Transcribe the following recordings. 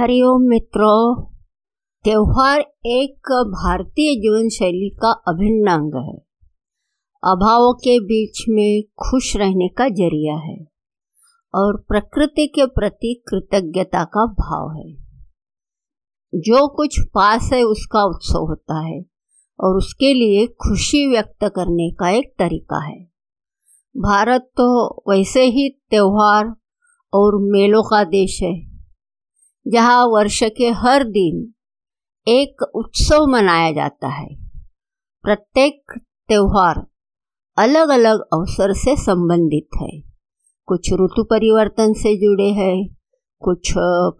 हरिओम मित्रों, त्योहार एक भारतीय जीवन शैली का अभिन्न अंग है। अभावों के बीच में खुश रहने का ज़रिया है और प्रकृति के प्रति कृतज्ञता का भाव है। जो कुछ पास है, उसका उत्सव होता है और उसके लिए खुशी व्यक्त करने का एक तरीका है। भारत तो वैसे ही त्योहार और मेलों का देश है। जहाँ वर्ष के हर दिन एक उत्सव मनाया जाता है। प्रत्येक त्यौहार अलग अलग अवसर से संबंधित है। कुछ ऋतु परिवर्तन से जुड़े हैं, कुछ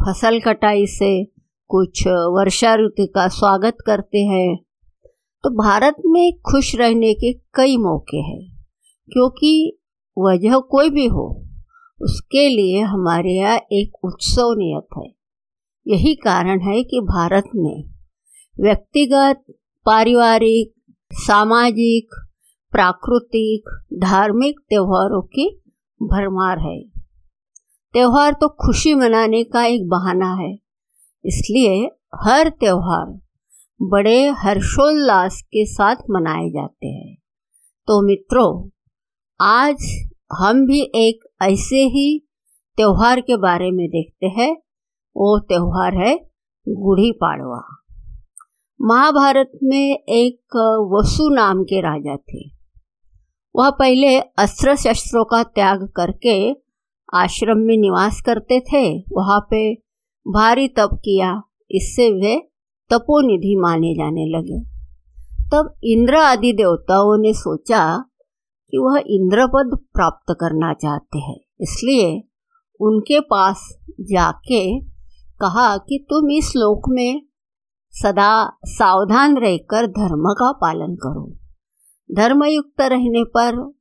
फ़सल कटाई से, कुछ वर्षा ऋतु का स्वागत करते हैं। तो भारत में खुश रहने के कई मौके हैं, क्योंकि वजह कोई भी हो, उसके लिए हमारे यहाँ एक उत्सव नियत है। यही कारण है कि भारत में व्यक्तिगत, पारिवारिक, सामाजिक, प्राकृतिक, धार्मिक त्योहारों की भरमार है। त्यौहार तो खुशी मनाने का एक बहाना है, इसलिए हर त्यौहार बड़े हर्षोल्लास के साथ मनाए जाते हैं। तो मित्रों, आज हम भी एक ऐसे ही त्यौहार के बारे में देखते हैं वो त्यौहार है गुड़ी पाड़वा महाभारत में एक वसु नाम के राजा थे। वह पहले अस्त्र शस्त्रों का त्याग करके आश्रम में निवास करते थे। वहाँ पे भारी तप किया। इससे वे तपोनिधि माने जाने लगे। तब इंद्र आदि देवताओं ने सोचा कि वह इंद्रपद प्राप्त करना चाहते हैं। इसलिए उनके पास जाके कहा कि तुम इस लोक में सदा सावधान रहकर धर्म का पालन करो। धर्मयुक्त रहने पर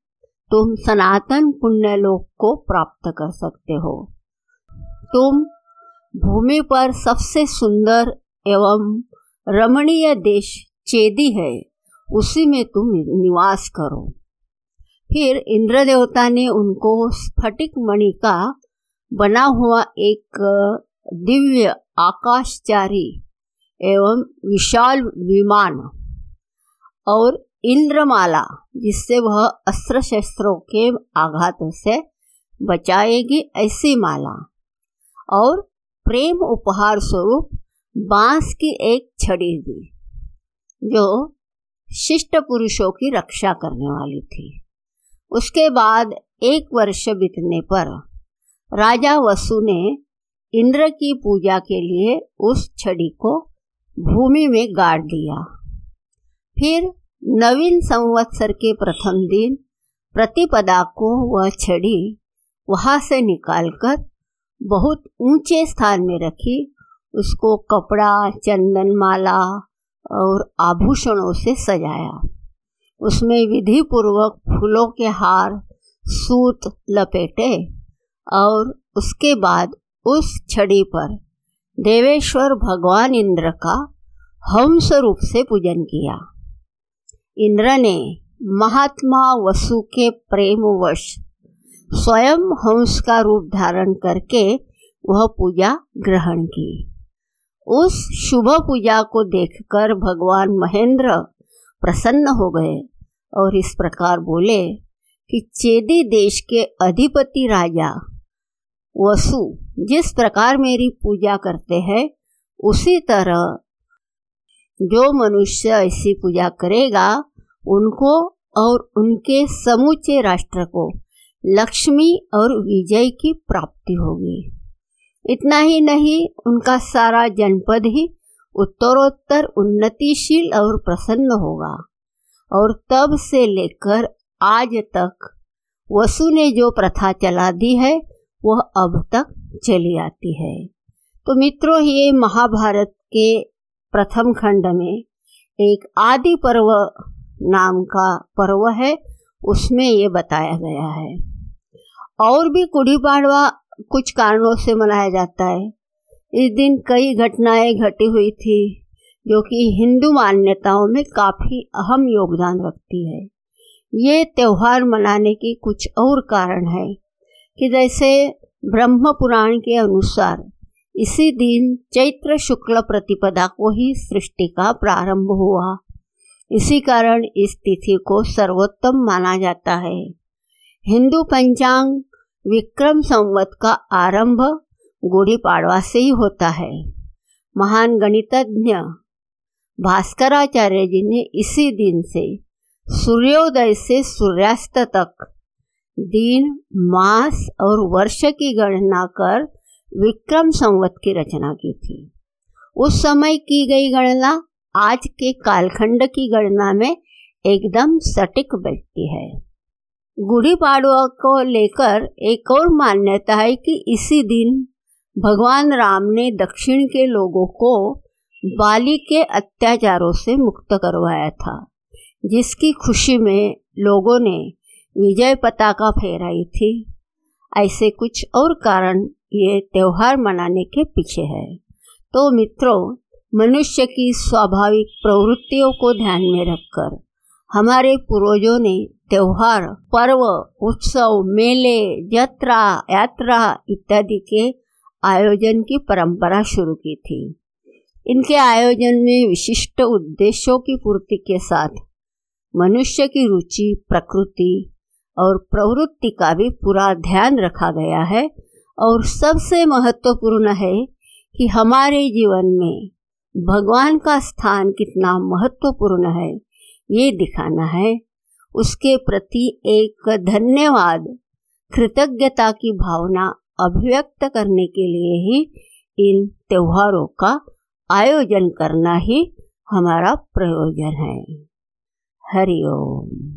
तुम सनातन पुण्य लोक को प्राप्त कर सकते हो। तुम भूमि पर सबसे सुंदर एवं रमणीय देश चेदी है, उसी में तुम निवास करो। फिर इंद्र देवता ने उनको स्फटिक मणि का बना हुआ एक दिव्य आकाशचारी एवं विशाल विमान और इंद्रमाला, जिससे वह अस्त्र शस्त्रों के आघात से बचाएगी ऐसी माला। और प्रेम उपहार स्वरूप बाँस की एक छड़ी दी जो शिष्ट पुरुषों की रक्षा करने वाली थी। उसके बाद एक वर्ष बीतने पर राजा वसु ने इंद्र की पूजा के लिए उस छड़ी को भूमि में गाड़ दिया। फिर नवीन संवत्सर के प्रथम दिन प्रतिपदा को वह छड़ी वहाँ से निकालकर बहुत ऊँचे स्थान में रखी। उसको कपड़ा, चंदन माला और आभूषणों से सजाया। उसमें विधि पूर्वक फूलों के हार, सूत, लपेटे और उसके बाद उस छड़ी पर देवेश्वर भगवान इंद्र का हंस रूप से पूजन किया। इंद्र ने महात्मा वसु के प्रेमवश स्वयं हंस का रूप धारण करके वह पूजा ग्रहण की। उस शुभ पूजा को देखकर भगवान महेंद्र प्रसन्न हो गए और इस प्रकार बोले कि चेदी देश के अधिपति राजा वसु, जिस प्रकार मेरी पूजा करते हैं, उसी तरह जो मनुष्य ऐसी पूजा करेगा, उनको और उनके समूचे राष्ट्र को लक्ष्मी और विजय की प्राप्ति होगी। इतना ही नहीं, उनका सारा जनपद ही उत्तरोत्तर उन्नतिशील और प्रसन्न होगा। और तब से लेकर आज तक वसु ने जो प्रथा चला दी है वह अब तक चली आती है। तो मित्रों, ये महाभारत के प्रथम खंड में एक आदि पर्व नाम का पर्व है, उसमें ये बताया गया है। और भी कुड़ी पाड़वा कुछ कारणों से मनाया जाता है। इस दिन कई घटनाएँ घटी हुई थी, जो कि हिंदू मान्यताओं में काफ़ी अहम योगदान रखती है। ये त्यौहार मनाने की कुछ और कारण है। कि जैसे ब्रह्म पुराण के अनुसार, इसी दिन चैत्र शुक्ल प्रतिपदा को ही सृष्टि का प्रारंभ हुआ। इसी कारण इस तिथि को सर्वोत्तम माना जाता है। हिंदू पंचांग विक्रम संवत का आरंभ गुड़ी पाड़वा से ही होता है। महान गणितज्ञ भास्कराचार्य जी ने इसी दिन से सूर्योदय से सूर्यास्त तक दिन, मास और वर्ष की गणना कर विक्रम संवत की रचना की थी। उस समय की गई गणना आज के कालखंड की गणना में एकदम सटीक बैठती है। गुड़ी पाड़वा को लेकर एक और मान्यता है कि इसी दिन भगवान राम ने दक्षिण के लोगों को बाली के अत्याचारों से मुक्त करवाया था, जिसकी खुशी में लोगों ने विजय पताका फहराई थी। ऐसे कुछ और कारण ये त्यौहार मनाने के पीछे है। तो मित्रों, मनुष्य की स्वाभाविक प्रवृत्तियों को ध्यान में रखकर हमारे पूर्वजों ने त्यौहार, पर्व, उत्सव, मेले, यात्रा यात्रा इत्यादि के आयोजन की परंपरा शुरू की थी। इनके आयोजन में विशिष्ट उद्देश्यों की पूर्ति के साथ मनुष्य की रुचि, प्रकृति और प्रवृत्ति का भी पूरा ध्यान रखा गया है। और सबसे महत्वपूर्ण है कि हमारे जीवन में भगवान का स्थान कितना महत्वपूर्ण है, ये दिखाना है। उसके प्रति एक धन्यवाद, कृतज्ञता की भावना अभिव्यक्त करने के लिए ही इन त्योहारों का आयोजन करना ही हमारा प्रयोजन है। हरिओम